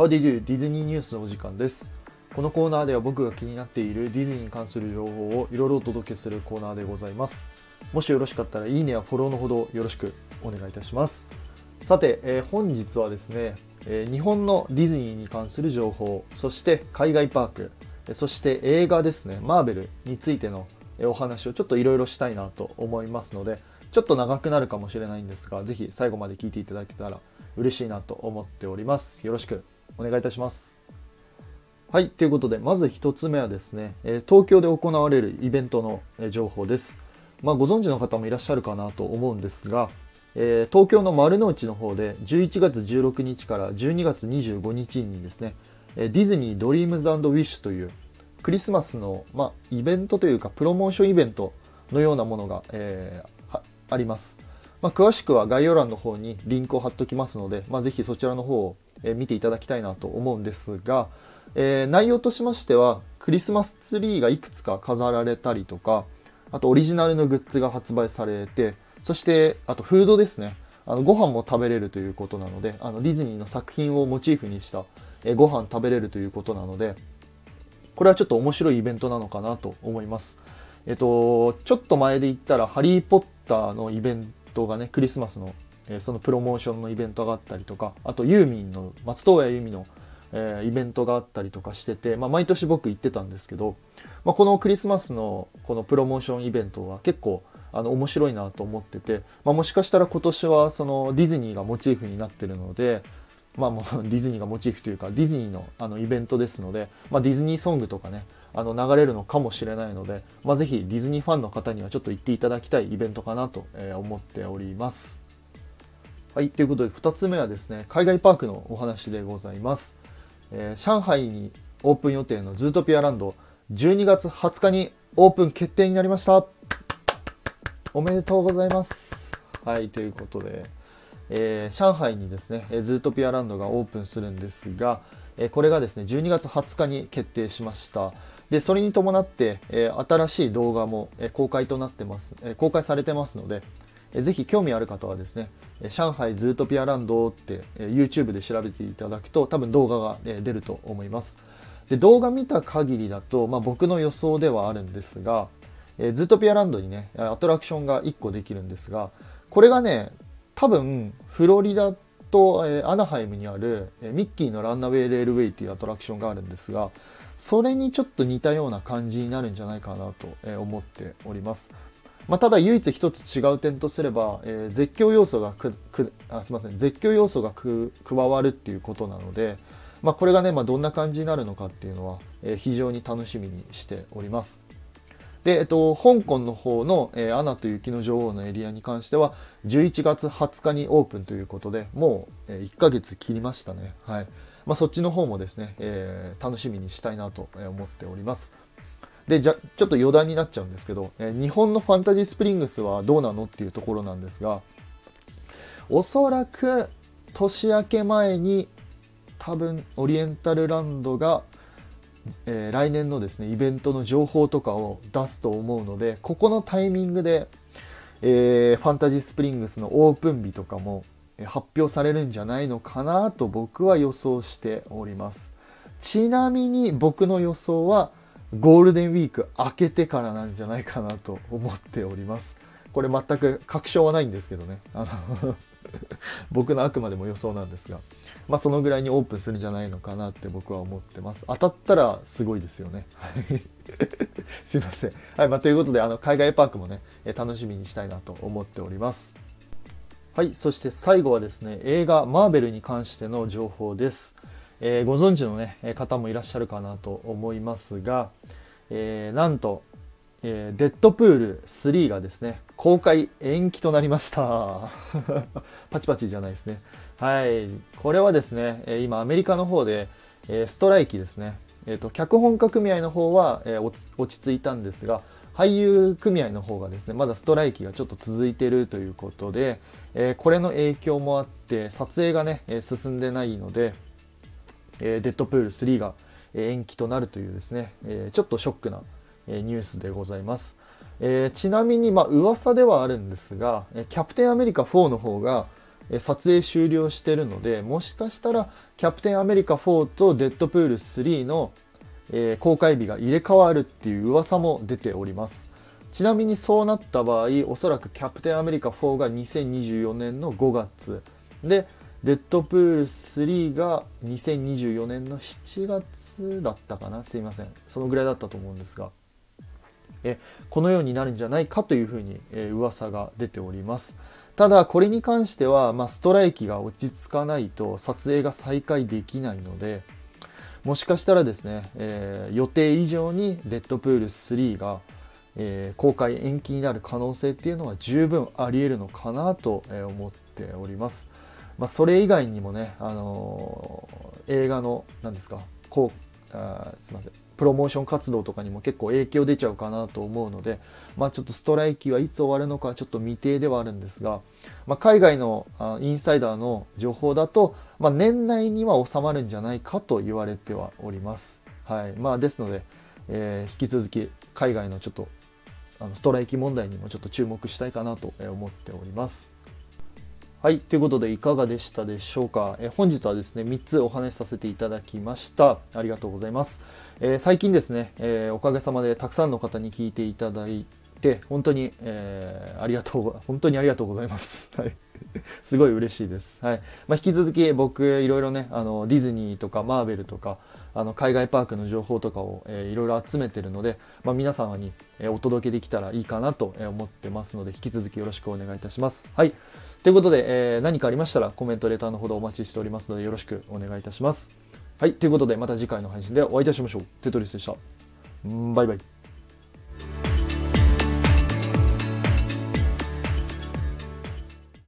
How d i ディズニーニュースのお時間です。このコーナーでは僕が気になっているディズニーに関する情報をいろいろお届けするコーナーでございます。もしよろしかったらいいねやフォローのほどよろしくお願いいたします。さて、えー本日はですね、えー日本のディズニーに関する情報、そして海外パーク、そして映画ですね、マーベルについてのお話をちょっといろいろしたいなと思いますので、ちょっと長くなるかもしれないんですが、ぜひ最後まで聞いていただけたら嬉しいなと思っております。よろしくお願いいたします。はい、ということで、まず一つ目はですね、東京で行われるイベントの情報です。まあ、ご存知の方もいらっしゃるかなと思うんですが、え東京の丸の内の方で11月16日から12月25日にですね、ディズニードリームズウィッシュというクリスマスの、まあ、イベントというかプロモーションイベントのようなものが、えーあります。まあ、詳しくは概要欄の方にリンクを貼っておきますので、まあ、ぜひそちらの方をえ見ていただきたいなと思うんですが、え内容としましてはクリスマスツリーがいくつか飾られたりとかあとオリジナルのグッズが発売されてそしてあとフードですねあのご飯も食べれるということなのであのディズニーの作品をモチーフにした、えご飯食べれるということなのでこれはちょっと面白いイベントなのかなと思います。えっと、ちょっと前で言ったら、ハリー・ポッターのイベントがね、クリスマスの、えそのプロモーションのイベントがあったりとか、あとユーミンの、松任谷由実の、えイベントがあったりとかしてて、まあ、毎年僕行ってたんですけど、まあ、このクリスマスのこのプロモーションイベントは結構あの面白いなと思ってて、まあ、もしかしたら今年はそのディズニーがモチーフになってるので、まあもう ディズニーがモチーフというかディズニーのあのイベントですので、まあ、ディズニーソングとかねあの流れるのかもしれないので、まあ、ぜひディズニーファンの方にはちょっと行っていただきたいイベントかなと思っております。はい、ということで2つ目はですね海外パークのお話でございます。えー上海にオープン予定のズートピアランド12月20日にオープン決定になりました。おめでとうございます。はいということで、えー上海にですねズートピアランドがオープンするんですが、えこれがですね12月20日に決定しました。でそれに伴って、え新しい動画も、え公開となってます、え公開されてますので、ぜひ興味ある方はですね、上海ズートピアランドって、YouTube で調べていただくと多分動画が、出ると思います。で動画見た限りだと、まあ、僕の予想ではあるんですが、えズートピアランドにねアトラクションが1個できるんですがこれがね多分フロリダと、えアナハイムにある、えミッキーのランナウェイレールウェイというアトラクションがあるんですがそれにちょっと似たような感じになるんじゃないかなと思っております。まあ、ただ唯一一つ違う点とすれば、えー絶叫要素がくくあすみません絶叫要素がく加わるっていうことなので、まあ、これがね、まあ、どんな感じになるのかっていうのは、えー非常に楽しみにしております。で、えっと、香港の方の、えーアナと雪の女王のエリアに関しては、11月20日にオープンということで、もう、えー1ヶ月切りましたね。はい。まあ、そっちの方もですね、えー楽しみにしたいなと思っております。で、じゃ、ちょっと余談になっちゃうんですけど、え日本のファンタジースプリングスはどうなのっていうところなんですが、おそらく年明け前に多分オリエンタルランドが、えー来年のですねイベントの情報とかを出すと思うのでここのタイミングで、えーファンタジースプリングスのオープン日とかも発表されるんじゃないのかなと僕は予想しております。ちなみに僕の予想はゴールデンウィーク明けてからなんじゃないかなと思っておりますこれ全く確証はないんですけどねあの 僕のあくまでも予想なんですがまあ、そのぐらいにオープンするんじゃないのかなって僕は思ってます。当たったらすごいですよね。はい すいません。はい、まあ、ということで、あの、海外パークもね、楽しみにしたいなと思っております。はい、そして最後はですね、映画マーベルに関しての情報です。えーご存知のね、方もいらっしゃるかなと思いますが、えーなんと、えーデッドプール3がですね、公開延期となりました。パチパチじゃないですね。はい。これはですね、今アメリカの方で、えストライキですね。えっ、と、脚本家組合の方は、え落ち着いたんですが、俳優組合の方がですね、まだストライキがちょっと続いてるということで、えこれの影響もあって、撮影がね、進んでないので、えーデッドプール3が延期となるというですね、えーちょっとショックなニュースでございます。えーちなみに、まあ、噂ではあるんですが、キャプテンアメリカ4の方が、撮影終了してるのでもしかしたらキャプテンアメリカ4とデッドプール3の、えー、公開日が入れ替わるっていう噂も出ておりますちなみにそうなった場合おそらくキャプテンアメリカ4が2024年の5月でデッドプール3が2024年の7月だったかな。すいません。そのぐらいだったと思うんですが。えこのようになるんじゃないかというふうに、え噂が出ております。ただこれに関しては、まあ、ストライキが落ち着かないと撮影が再開できないのでもしかしたらですね、えー、予定以上にデッドプール3が、えー、公開延期になる可能性っていうのは十分あり得るのかなと思っております。まあ、それ以外にもね、あのー、映画の何ですかこうあすいませんプロモーション活動とかにも結構影響出ちゃうかなと思うので、まあ、ちょっとストライキはいつ終わるのかちょっと未定ではあるんですが、まあ、海外のあインサイダーの情報だと、まあ、年内には収まるんじゃないかと言われてはおります。はいまあ、ですので、えー、引き続き海外のちょっとあのストライキ問題にもちょっと注目したいかなと思っております。はい。ということで、いかがでしたでしょうか？え本日はですね、3つお話しさせていただきました。ありがとうございます。えー、最近ですね、えー、おかげさまでたくさんの方に聞いていただいて、本当に、えー、ありがとう、本当にありがとうございます。はい。すごい嬉しいです。はい。まあ、引き続き僕、いろいろね、あの、ディズニーとかマーベルとか、あの、海外パークの情報とかを、いろいろ集めてるので、まあ、皆様に、お届けできたらいいかなと思ってますので、引き続きよろしくお願いいたします。はい。ということで、えー、何かありましたらコメント、レターのほどお待ちしておりますのでよろしくお願いいたします。はい、ということでまた次回の配信でお会いいたしましょう。テトリスでした。バイバイ。